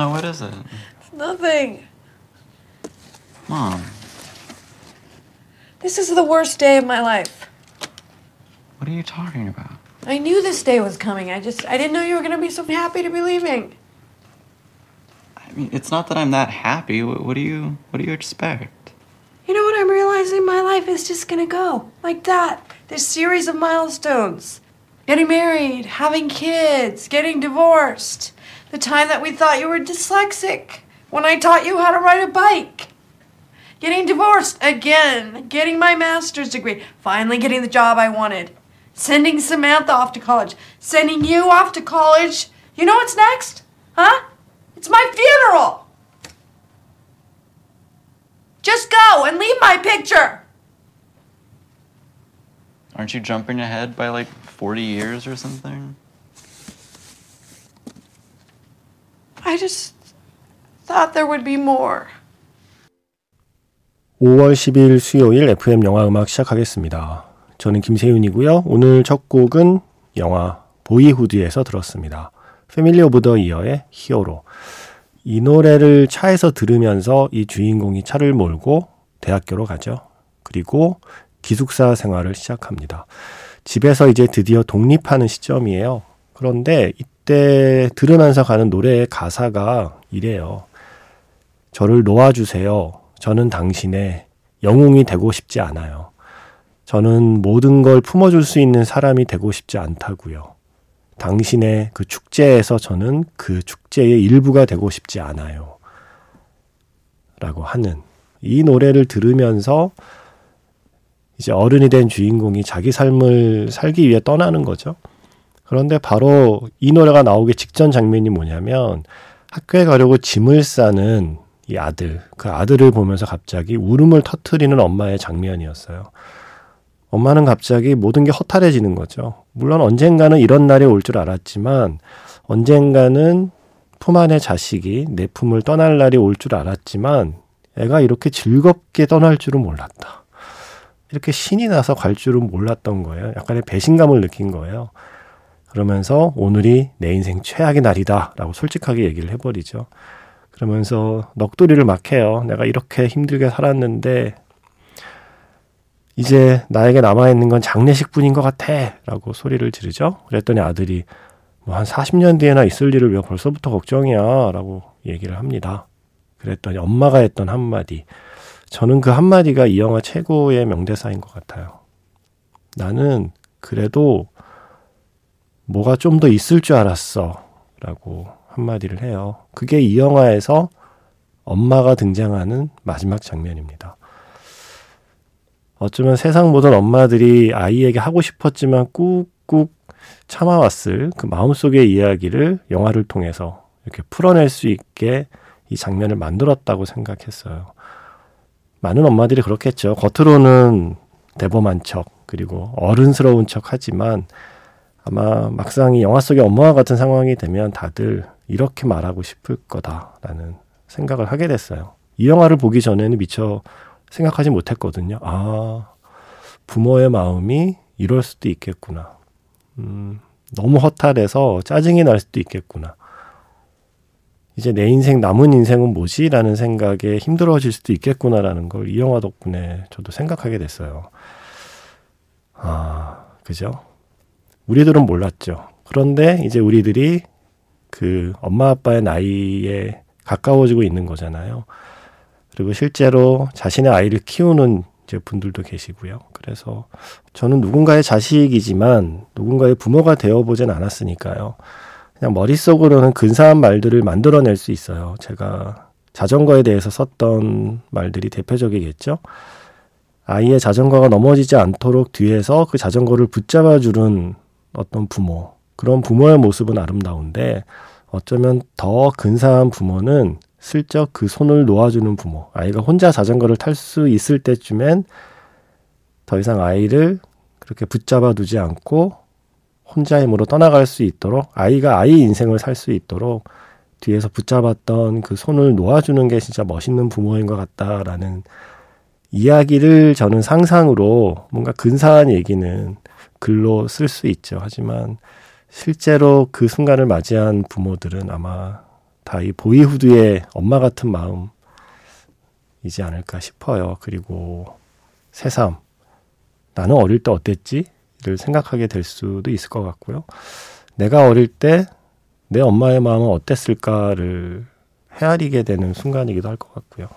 No, what is it? It's nothing. Mom, This is the worst day of my life. what are you talking about? I knew this day was coming. I just I didn't know you were gonna be so happy to be leaving. I mean, it's not that I'm that happy. What, what do you what do you expect? You know what I'm realizing? My life is just gonna go like that. This series of milestones. Getting married, having kids, getting divorced. The time that we thought you were dyslexic. When I taught you how to ride a bike. Getting divorced again. Getting my master's degree. Finally getting the job I wanted. Sending Samantha off to college. Sending you off to college. You know what's next? Huh? It's my funeral. Just go and leave my picture. Aren't you jumping ahead by like 40 years or something? I just thought there would be more. 5월 10일 수요일 FM 영화 음악 시작하겠습니다. 저는 김세윤이고요. 오늘 첫 곡은 영화 보이후드에서 들었습니다. Family of the Year의 Hero. 이 노래를 차에서 들으면서 이 주인공이 차를 몰고 대학교로 가죠. 그리고 기숙사 생활을 시작합니다. 집에서 이제 드디어 독립하는 시점이에요. 그런데 이때 들으면서 가는 노래의 가사가 이래요. 저를 놓아주세요. 저는 당신의 영웅이 되고 싶지 않아요. 저는 모든 걸 품어줄 수 있는 사람이 되고 싶지 않다고요. 당신의 그 축제에서 저는 그 축제의 일부가 되고 싶지 않아요. 라고 하는 이 노래를 들으면서 이제 어른이 된 주인공이 자기 삶을 살기 위해 떠나는 거죠. 그런데 바로 이 노래가 나오기 직전 장면이 뭐냐면 학교에 가려고 짐을 싸는 이 아들, 그 아들을 보면서 갑자기 울음을 터트리는 엄마의 장면이었어요. 엄마는 갑자기 모든 게 허탈해지는 거죠. 물론 언젠가는 이런 날이 올 줄 알았지만 언젠가는 품 안의 자식이 내 품을 떠날 날이 올 줄 알았지만 애가 이렇게 즐겁게 떠날 줄은 몰랐다. 이렇게 신이 나서 갈 줄은 몰랐던 거예요. 약간의 배신감을 느낀 거예요. 그러면서 오늘이 내 인생 최악의 날이다. 라고 솔직하게 얘기를 해버리죠. 그러면서 넋두리를 막 해요. 내가 이렇게 힘들게 살았는데 이제 나에게 남아있는 건 장례식 뿐인 것 같아. 라고 소리를 지르죠. 그랬더니 아들이 뭐 한 40년 뒤에나 있을 일을 왜 벌써부터 걱정이야. 라고 얘기를 합니다. 그랬더니 엄마가 했던 한마디. 저는 그 한마디가 이 영화 최고의 명대사인 것 같아요. 나는 그래도 뭐가 좀 더 있을 줄 알았어. 라고 한마디를 해요. 그게 이 영화에서 엄마가 등장하는 마지막 장면입니다. 어쩌면 세상 모든 엄마들이 아이에게 하고 싶었지만 꾹꾹 참아왔을 그 마음속의 이야기를 영화를 통해서 이렇게 풀어낼 수 있게 이 장면을 만들었다고 생각했어요. 많은 엄마들이 그렇겠죠. 겉으로는 대범한 척, 그리고 어른스러운 척 하지만 아마 막상 이 영화 속의 엄마와 같은 상황이 되면 다들 이렇게 말하고 싶을 거다라는 생각을 하게 됐어요. 이 영화를 보기 전에는 미처 생각하지 못했거든요. 아, 부모의 마음이 이럴 수도 있겠구나. 음, 너무 허탈해서 짜증이 날 수도 있겠구나. 이제 내 인생, 남은 인생은 뭐지? 라는 생각에 힘들어질 수도 있겠구나라는 걸 이 영화 덕분에 저도 생각하게 됐어요. 아, 그죠? 우리들은 몰랐죠. 그런데 이제 우리들이 그 엄마 아빠의 나이에 가까워지고 있는 거잖아요. 그리고 실제로 자신의 아이를 키우는 이제 분들도 계시고요. 그래서 저는 누군가의 자식이지만 누군가의 부모가 되어보진 않았으니까요. 그냥 머릿속으로는 근사한 말들을 만들어낼 수 있어요. 제가 자전거에 대해서 썼던 말들이 대표적이겠죠. 아이의 자전거가 넘어지지 않도록 뒤에서 그 자전거를 붙잡아주는 어떤 부모. 그런 부모의 모습은 아름다운데 어쩌면 더 근사한 부모는 슬쩍 그 손을 놓아주는 부모. 아이가 혼자 자전거를 탈 수 있을 때쯤엔 더 이상 아이를 그렇게 붙잡아 두지 않고 혼자 힘으로 떠나갈 수 있도록 아이가 아이 인생을 살 수 있도록 뒤에서 붙잡았던 그 손을 놓아주는 게 진짜 멋있는 부모인 것 같다라는 이야기를 저는 상상으로 뭔가 근사한 얘기는 글로 쓸 수 있죠. 하지만 실제로 그 순간을 맞이한 부모들은 아마 다 이 보이후드의 엄마 같은 마음이지 않을까 싶어요. 그리고 새삼 나는 어릴 때 어땠지?를 생각하게 될 수도 있을 것 같고요. 내가 어릴 때 내 엄마의 마음은 어땠을까를 헤아리게 되는 순간이기도 할 것 같고요.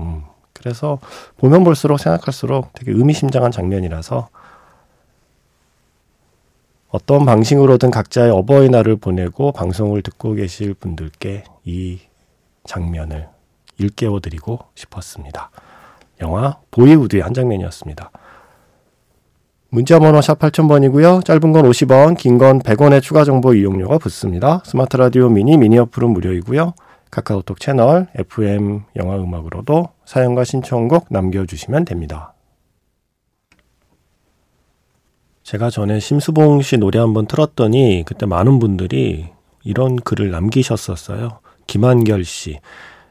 음, 그래서 보면 볼수록 생각할수록 되게 의미심장한 장면이라서 어떤 방식으로든 각자의 어버이날을 보내고 방송을 듣고 계실 분들께 이 장면을 일깨워 드리고 싶었습니다. 영화 보이우드의 한 장면이었습니다. 문자번호 샵 8000번이고요. 짧은 건 50원, 긴 건 100원의 추가 정보 이용료가 붙습니다. 스마트 라디오 미니 미니 어플은 무료이고요. 카카오톡 채널 FM 영화 음악으로도 사연과 신청곡 남겨주시면 됩니다. 제가 전에 심수봉 씨 노래 한번 틀었더니 그때 많은 분들이 이런 글을 남기셨었어요. 김한결 씨,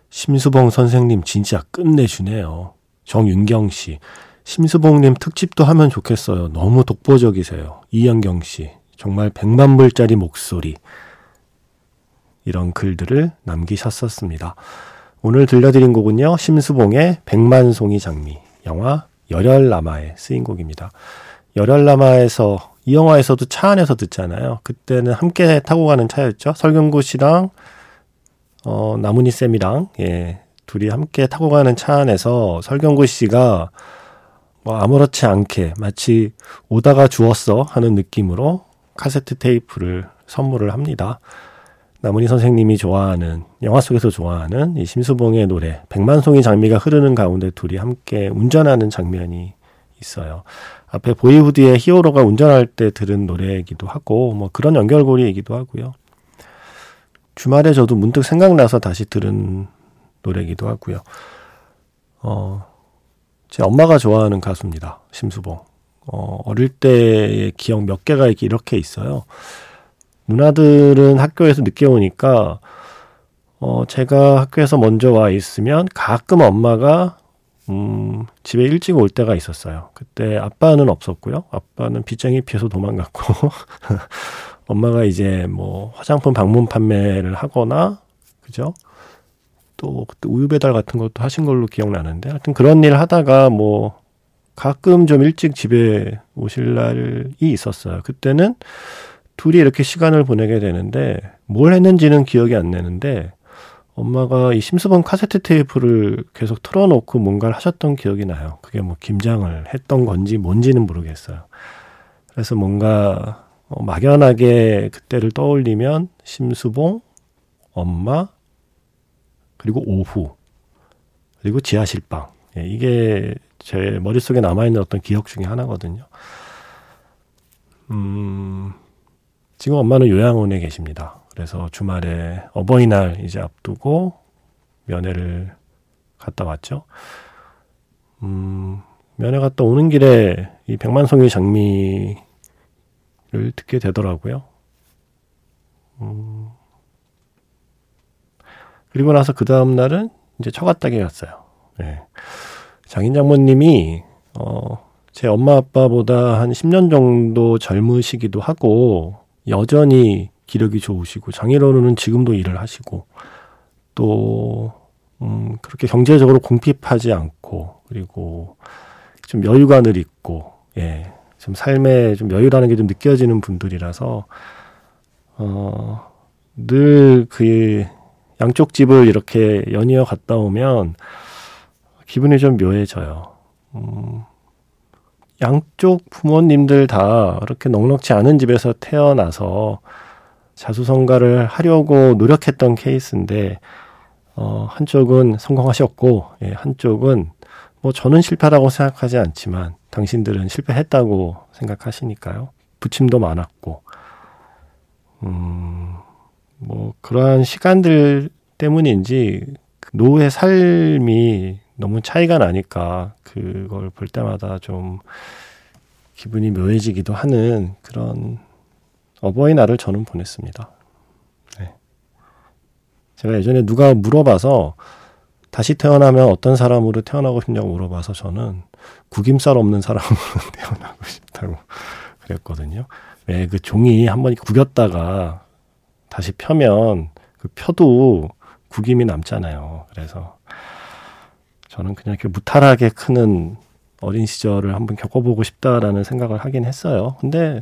심수봉 선생님 진짜 끝내주네요. 정윤경 씨, 심수봉님 특집도 하면 좋겠어요. 너무 독보적이세요. 이영경 씨, 정말 백만 불짜리 목소리. 이런 글들을 남기셨었습니다. 오늘 들려드린 곡은요, 심수봉의 백만송이 장미, 영화 열혈남아에 쓰인 곡입니다. 열혈남아에서, 이 영화에서도 차 안에서 듣잖아요. 그때는 함께 타고 가는 차였죠. 설경구 씨랑, 어, 나문희 쌤이랑, 예, 둘이 함께 타고 가는 차 안에서 설경구 씨가 뭐 아무렇지 않게 마치 오다가 주웠어 하는 느낌으로 카세트 테이프를 선물을 합니다. 나문희 선생님이 좋아하는 영화 속에서 좋아하는 이 심수봉의 노래 백만송이 장미가 흐르는 가운데 둘이 함께 운전하는 장면이 있어요. 앞에 보이후드의 히어로가 운전할 때 들은 노래이기도 하고 뭐 그런 연결고리이기도 하고요. 주말에 저도 문득 생각나서 다시 들은 노래이기도 하고요. 어, 제 엄마가 좋아하는 가수입니다. 심수봉. 어, 어릴 때의 기억 몇 개가 이렇게 있어요. 누나들은 학교에서 늦게 오니까, 어, 제가 학교에서 먼저 와 있으면 가끔 엄마가, 음, 집에 일찍 올 때가 있었어요. 그때 아빠는 없었고요. 아빠는 빚쟁이 피해서 도망갔고, 엄마가 이제 뭐 화장품 방문 판매를 하거나, 그죠? 또 그때 우유 배달 같은 것도 하신 걸로 기억나는데 하여튼 그런 일 하다가 뭐 가끔 좀 일찍 집에 오실 날이 있었어요. 그때는 둘이 이렇게 시간을 보내게 되는데 뭘 했는지는 기억이 안 나는데 엄마가 이 심수봉 카세트 테이프를 계속 틀어놓고 뭔가를 하셨던 기억이 나요. 그게 뭐 김장을 했던 건지 뭔지는 모르겠어요. 그래서 뭔가 어, 막연하게 그때를 떠올리면 심수봉, 엄마, 그리고 오후, 그리고 지하실방. 예, 이게 제 머릿속에 남아있는 어떤 기억 중에 하나거든요. 음, 지금 엄마는 요양원에 계십니다. 그래서 주말에 어버이날 이제 앞두고 면회를 갔다 왔죠. 음, 면회 갔다 오는 길에 이 백만송이 장미를 듣게 되더라고요. 음, 그리고 나서 그 다음 날은 이제 처갓댁에 갔어요. 네. 장인 장모님이 어, 제 엄마 아빠보다 한 10년 정도 젊으시기도 하고 여전히 기력이 좋으시고 장인어른은 지금도 일을 하시고 또 음, 그렇게 경제적으로 궁핍하지 않고 그리고 좀 여유관을 있고 예, 좀 삶에 좀 여유라는 게 좀 느껴지는 분들이라서 어, 늘 그 양쪽 집을 이렇게 연이어 갔다 오면 기분이 좀 묘해져요. 음, 양쪽 부모님들 다 이렇게 넉넉지 않은 집에서 태어나서 자수성가를 하려고 노력했던 케이스인데, 어, 한쪽은 성공하셨고, 예, 한쪽은 뭐 저는 실패라고 생각하지 않지만 당신들은 실패했다고 생각하시니까요. 부침도 많았고, 음, 뭐 그러한 시간들 때문인지 노후의 삶이 너무 차이가 나니까 그걸 볼 때마다 좀 기분이 묘해지기도 하는 그런 어버이날을 저는 보냈습니다. 네. 제가 예전에 누가 물어봐서 다시 태어나면 어떤 사람으로 태어나고 싶냐고 물어봐서 저는 구김살 없는 사람으로 태어나고 싶다고 그랬거든요. 왜 그 종이 한 번 구겼다가 다시 펴면 그그 펴도 구김이 남잖아요. 그래서 저는 그냥 이렇게 무탈하게 크는 어린 시절을 한번 겪어보고 싶다라는 생각을 하긴 했어요. 근데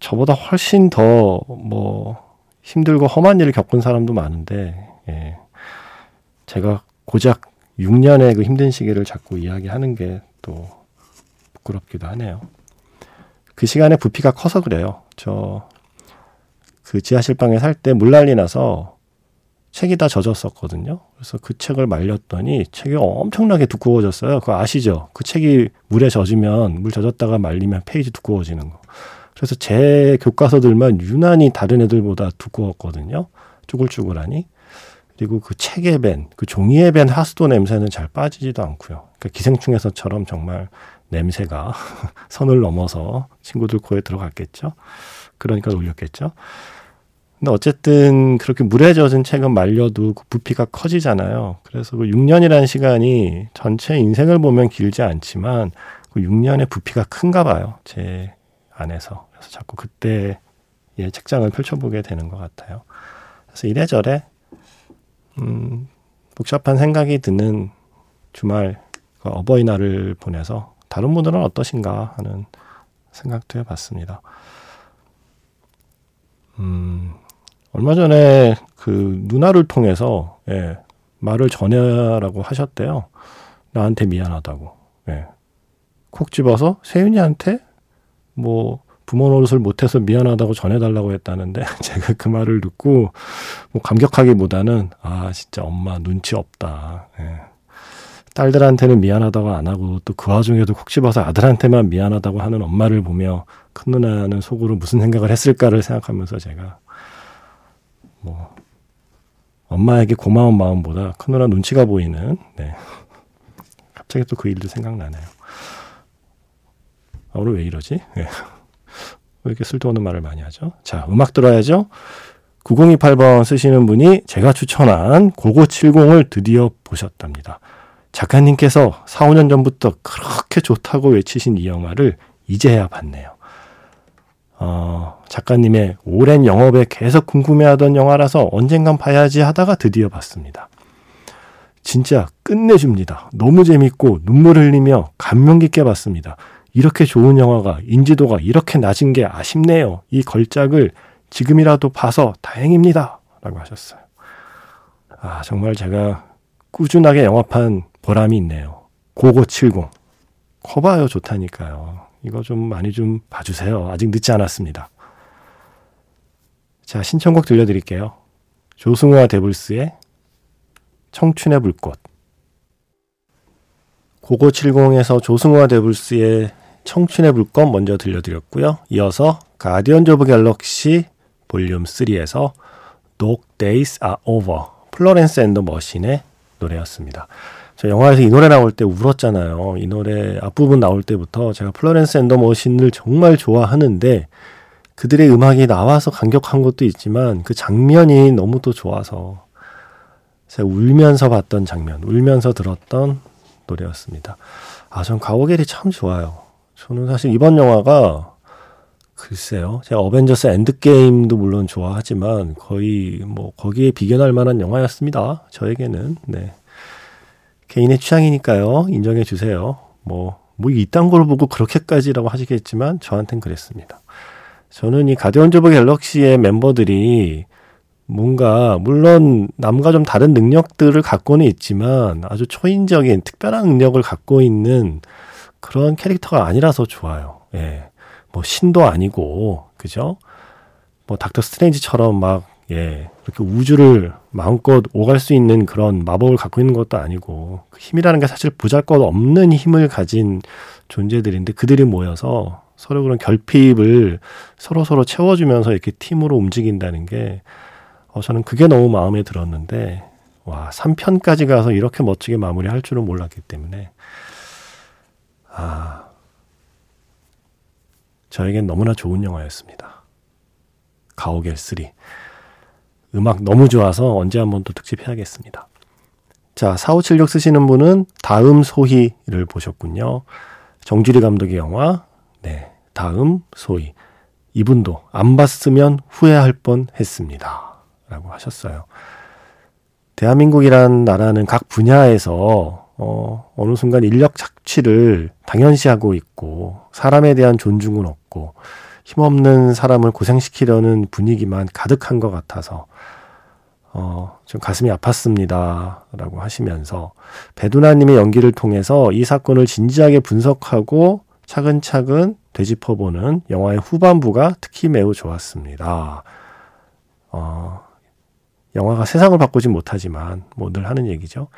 저보다 훨씬 더 뭐 힘들고 험한 일을 겪은 사람도 많은데, 예. 제가 고작 6년의 그 힘든 시기를 자꾸 이야기하는 게 또 부끄럽기도 하네요. 그 시간에 부피가 커서 그래요. 저 그 지하실 방에 살 때 물난리 나서 책이 다 젖었었거든요. 그래서 그 책을 말렸더니 책이 엄청나게 두꺼워졌어요. 그거 아시죠? 그 책이 물에 젖으면 물 젖었다가 말리면 페이지 두꺼워지는 거. 그래서 제 교과서들만 유난히 다른 애들보다 두꺼웠거든요. 쭈글쭈글하니. 그리고 그 책에 밴, 그 종이에 밴 하수도 냄새는 잘 빠지지도 않고요. 그러니까 기생충에서처럼 정말 냄새가 선을 넘어서 친구들 코에 들어갔겠죠. 그러니까 놀렸겠죠. 근데 어쨌든 그렇게 물에 젖은 책은 말려도 그 부피가 커지잖아요. 그래서 그 6년이라는 시간이 전체 인생을 보면 길지 않지만 그 6년의 부피가 큰가 봐요. 제 안에서. 그래서 자꾸 그때 예, 책장을 펼쳐보게 되는 것 같아요. 그래서 이래저래 음, 복잡한 생각이 드는 주말 그 어버이날을 보내서 다른 분들은 어떠신가 하는 생각도 해봤습니다. 음, 얼마 전에 그 누나를 통해서 예, 말을 전해라고 하셨대요. 나한테 미안하다고. 예. 콕 집어서 세윤이한테 뭐 부모 노릇을 못해서 미안하다고 전해달라고 했다는데 제가 그 말을 듣고 뭐 감격하기보다는 아 진짜 엄마 눈치 없다. 예. 딸들한테는 미안하다고 안 하고 또 그 와중에도 콕 집어서 아들한테만 미안하다고 하는 엄마를 보며 큰 누나는 속으로 무슨 생각을 했을까를 생각하면서 제가 뭐 엄마에게 고마운 마음보다 큰 누나 눈치가 보이는 네. 갑자기 또 그 일도 생각나네요. 아, 오늘 왜 이러지? 네. 왜 이렇게 쓸데없는 말을 많이 하죠? 자, 음악 들어야죠. 9028번 쓰시는 분이 제가 추천한 고고 70을 드디어 보셨답니다. 작가님께서 4, 5년 전부터 그렇게 좋다고 외치신 이 영화를 이제야 봤네요. 어, 작가님의 오랜 영업에 계속 궁금해하던 영화라서 언젠간 봐야지 하다가 드디어 봤습니다. 진짜 끝내줍니다. 너무 재밌고 눈물 흘리며 감명 깊게 봤습니다. 이렇게 좋은 영화가 인지도가 이렇게 낮은 게 아쉽네요. 이 걸작을 지금이라도 봐서 다행입니다. 라고 하셨어요. 아, 정말 제가 꾸준하게 영화판 보람이 있네요. 고고 70. 커봐요 좋다니까요. 이거 좀 많이 좀 봐주세요. 아직 늦지 않았습니다. 자, 신청곡 들려드릴게요. 조승우와 데블스의 청춘의 불꽃. 고고 70에서 조승우와 데블스의 청춘의 불꽃 먼저 들려드렸고요. 이어서 가디언즈 오브 갤럭시 볼륨 3에서 Dog Days Are Over 플로렌스 앤 더 머신의 노래였습니다. 저 영화에서 이 노래 나올 때 울었잖아요. 이 노래 앞부분 나올 때부터 제가 플로렌스 앤 더 머신을 정말 좋아하는데 그들의 음악이 나와서 감격한 것도 있지만 그 장면이 너무 또 좋아서 제가 울면서 봤던 장면, 울면서 들었던 노래였습니다. 아, 전 가오갤이 참 좋아요. 저는 사실 이번 영화가 글쎄요. 제가 어벤져스 엔드게임도 물론 좋아하지만 거의 뭐 거기에 비견할 만한 영화였습니다. 저에게는. 네. 개인의 취향이니까요. 인정해 주세요. 뭐, 뭐 이딴 걸 보고 그렇게까지라고 하시겠지만 저한텐 그랬습니다. 저는 이 가디언즈 오브 갤럭시의 멤버들이 뭔가 물론 남과 좀 다른 능력들을 갖고는 있지만 아주 초인적인 특별한 능력을 갖고 있는 그런 캐릭터가 아니라서 좋아요. 예. 뭐 신도 아니고 그죠? 뭐 닥터 스트레인지처럼 막 예, 이렇게 우주를 마음껏 오갈 수 있는 그런 마법을 갖고 있는 것도 아니고 그 힘이라는 게 사실 보잘것 없는 힘을 가진 존재들인데 그들이 모여서 서로 그런 결핍을 서로 서로 채워주면서 이렇게 팀으로 움직인다는 게 어, 저는 그게 너무 마음에 들었는데 와 3편까지 가서 이렇게 멋지게 마무리할 줄은 몰랐기 때문에 아 저에겐 너무나 좋은 영화였습니다. 가오갤 3. 음악 너무 좋아서 언제 한번 또 특집해야겠습니다. 자, 4576 쓰시는 분은 다음 소희를 보셨군요. 정주리 감독의 영화, 네, 다음 소희. 이분도 안 봤으면 후회할 뻔 했습니다. 라고 하셨어요. 대한민국이란 나라는 각 분야에서 어, 어느 순간 인력 착취를 당연시하고 있고 사람에 대한 존중은 없고 힘없는 사람을 고생시키려는 분위기만 가득한 것 같아서 어, 좀 가슴이 아팠습니다. 라고 하시면서 배두나님의 연기를 통해서 이 사건을 진지하게 분석하고 차근차근 되짚어보는 영화의 후반부가 특히 매우 좋았습니다. 어, 영화가 세상을 바꾸진 못하지만 뭐 늘 하는 얘기죠.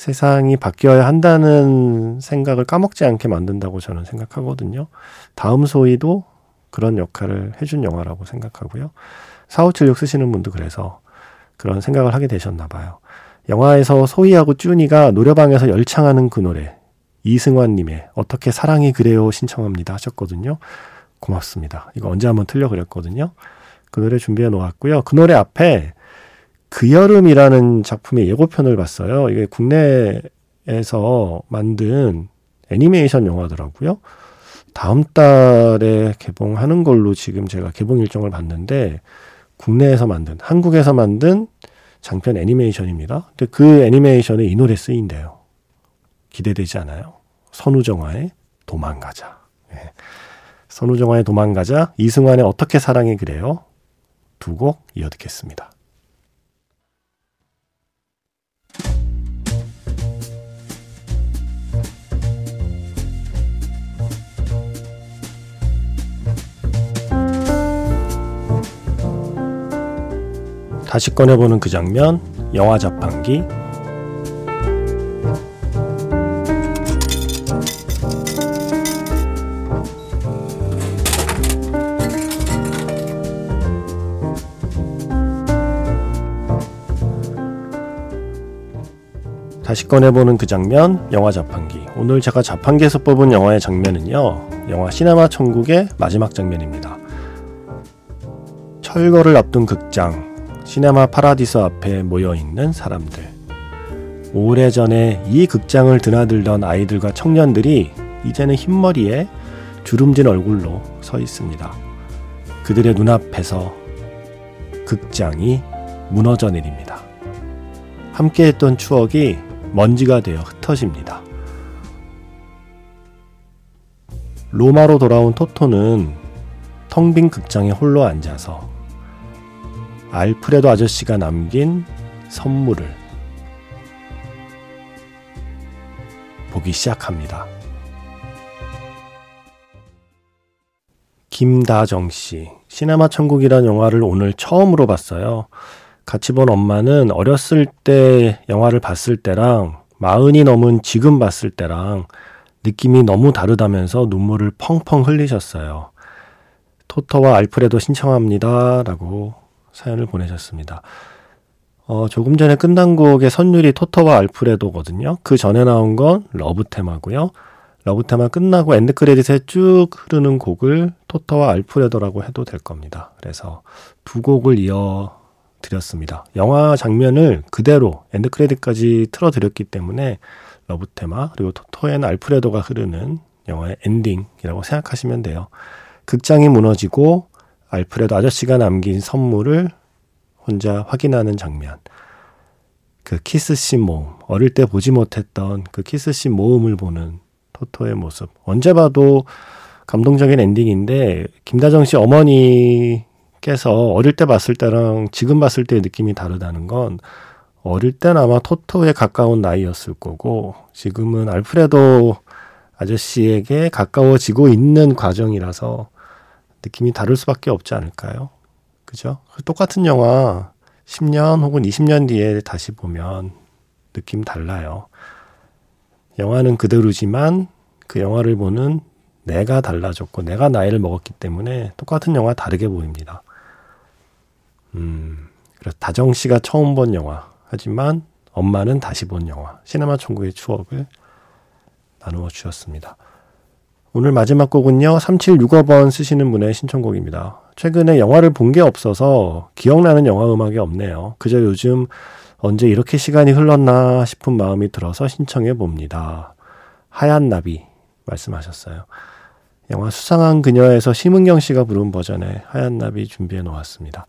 세상이 바뀌어야 한다는 생각을 까먹지 않게 만든다고 저는 생각하거든요. 다음 소위도 그런 역할을 해준 영화라고 생각하고요. 4576 쓰시는 분도 그래서 그런 생각을 하게 되셨나 봐요. 영화에서 소희하고 쭈니가 노래방에서 열창하는 그 노래 이승환님의 어떻게 사랑이 그래요 신청합니다 하셨거든요. 고맙습니다. 이거 언제 한번 틀려 그랬거든요. 그 노래 준비해 놓았고요. 그 노래 앞에 그 여름이라는 작품의 예고편을 봤어요. 이게 국내에서 만든 애니메이션 영화더라고요. 다음 달에 개봉하는 걸로 지금 제가 개봉 일정을 봤는데 국내에서 만든 한국에서 만든 장편 애니메이션입니다. 근데 그 애니메이션에 이 노래 쓰인대요. 기대되지 않아요? 선우정아의 도망가자. 네. 선우정아의 도망가자, 이승환의 어떻게 사랑해 그래요? 두 곡 이어 듣겠습니다. 다시 꺼내보는 그 장면, 영화 자판기. 다시 꺼내보는 그 장면, 영화 자판기. 오늘 제가 자판기에서 뽑은 영화의 장면은요, 영화 시네마 천국의 마지막 장면입니다. 철거를 앞둔 극장, 시네마 파라디스 앞에 모여 있는 사람들. 오래전에 이 극장을 드나들던 아이들과 청년들이 이제는 흰머리에 주름진 얼굴로 서 있습니다. 그들의 눈앞에서 극장이 무너져 내립니다. 함께 했던 추억이 먼지가 되어 흩어집니다. 로마로 돌아온 토토는 텅 빈 극장에 홀로 앉아서 알프레도 아저씨가 남긴 선물을 보기 시작합니다. 김다정 씨, 시네마 천국이란 영화를 오늘 처음으로 봤어요. 같이 본 엄마는 어렸을 때 영화를 봤을 때랑 마흔이 넘은 지금 봤을 때랑 느낌이 너무 다르다면서 눈물을 펑펑 흘리셨어요. 토토와 알프레도 신청합니다. 라고 사연을 보내셨습니다. 어, 조금 전에 끝난 곡의 선율이 토토와 알프레도거든요. 그 전에 나온 건 Love Theme고요. Love Theme 끝나고 end credit에 쭉 흐르는 곡을 토토와 알프레도라고 해도 될 겁니다. 그래서 두 곡을 이어 드렸습니다. 영화 장면을 그대로 end credit까지 틀어 드렸기 때문에 Love Theme 그리고 토토 and 알프레도가 흐르는 영화의 엔딩이라고 생각하시면 돼요. 극장이 무너지고 알프레도 아저씨가 남긴 선물을 혼자 확인하는 장면. 그 키스씬 모음, 어릴 때 보지 못했던 그 키스씬 모음을 보는 토토의 모습. 언제 봐도 감동적인 엔딩인데, 김다정 씨 어머니께서 어릴 때 봤을 때랑 지금 봤을 때의 느낌이 다르다는 건, 어릴 때는 아마 토토에 가까운 나이였을 거고, 지금은 알프레도 아저씨에게 가까워지고 있는 과정이라서, 느낌이 다를 수밖에 없지 않을까요? 그죠? 똑같은 영화 10년 혹은 20년 뒤에 다시 보면 느낌 달라요. 영화는 그대로지만 그 영화를 보는 내가 달라졌고 내가 나이를 먹었기 때문에 똑같은 영화 다르게 보입니다. 음, 그래서 다정 씨가 처음 본 영화 하지만 엄마는 다시 본 영화 시네마 천국의 추억을 나누어 주셨습니다. 오늘 마지막 곡은요, 3765번 쓰시는 분의 신청곡입니다. 최근에 영화를 본 게 없어서 기억나는 영화 음악이 없네요. 그저 요즘 언제 이렇게 시간이 흘렀나 싶은 마음이 들어서 신청해 봅니다. 하얀 나비 말씀하셨어요. 영화 수상한 그녀에서 심은경 씨가 부른 버전의 하얀 나비 준비해 놓았습니다.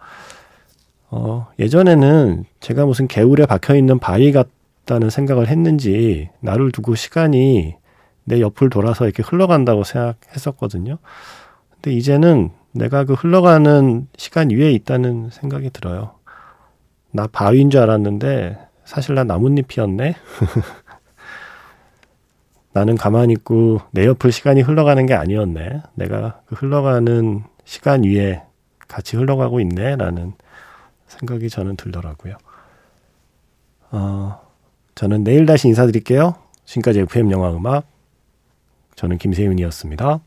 어, 예전에는 제가 무슨 개울에 박혀 있는 바위 같다는 생각을 했는지 나를 두고 시간이 내 옆을 돌아서 이렇게 흘러간다고 생각했었거든요. 근데 이제는 내가 그 흘러가는 시간 위에 있다는 생각이 들어요. 나 바위인 줄 알았는데 사실 나 나뭇잎이었네. 나는 가만히 있고 내 옆을 시간이 흘러가는 게 아니었네. 내가 그 흘러가는 시간 위에 같이 흘러가고 있네. 라는 생각이 저는 들더라고요. 어, 저는 내일 다시 인사드릴게요. 지금까지 FM 영화 음악. 저는 김세윤이었습니다.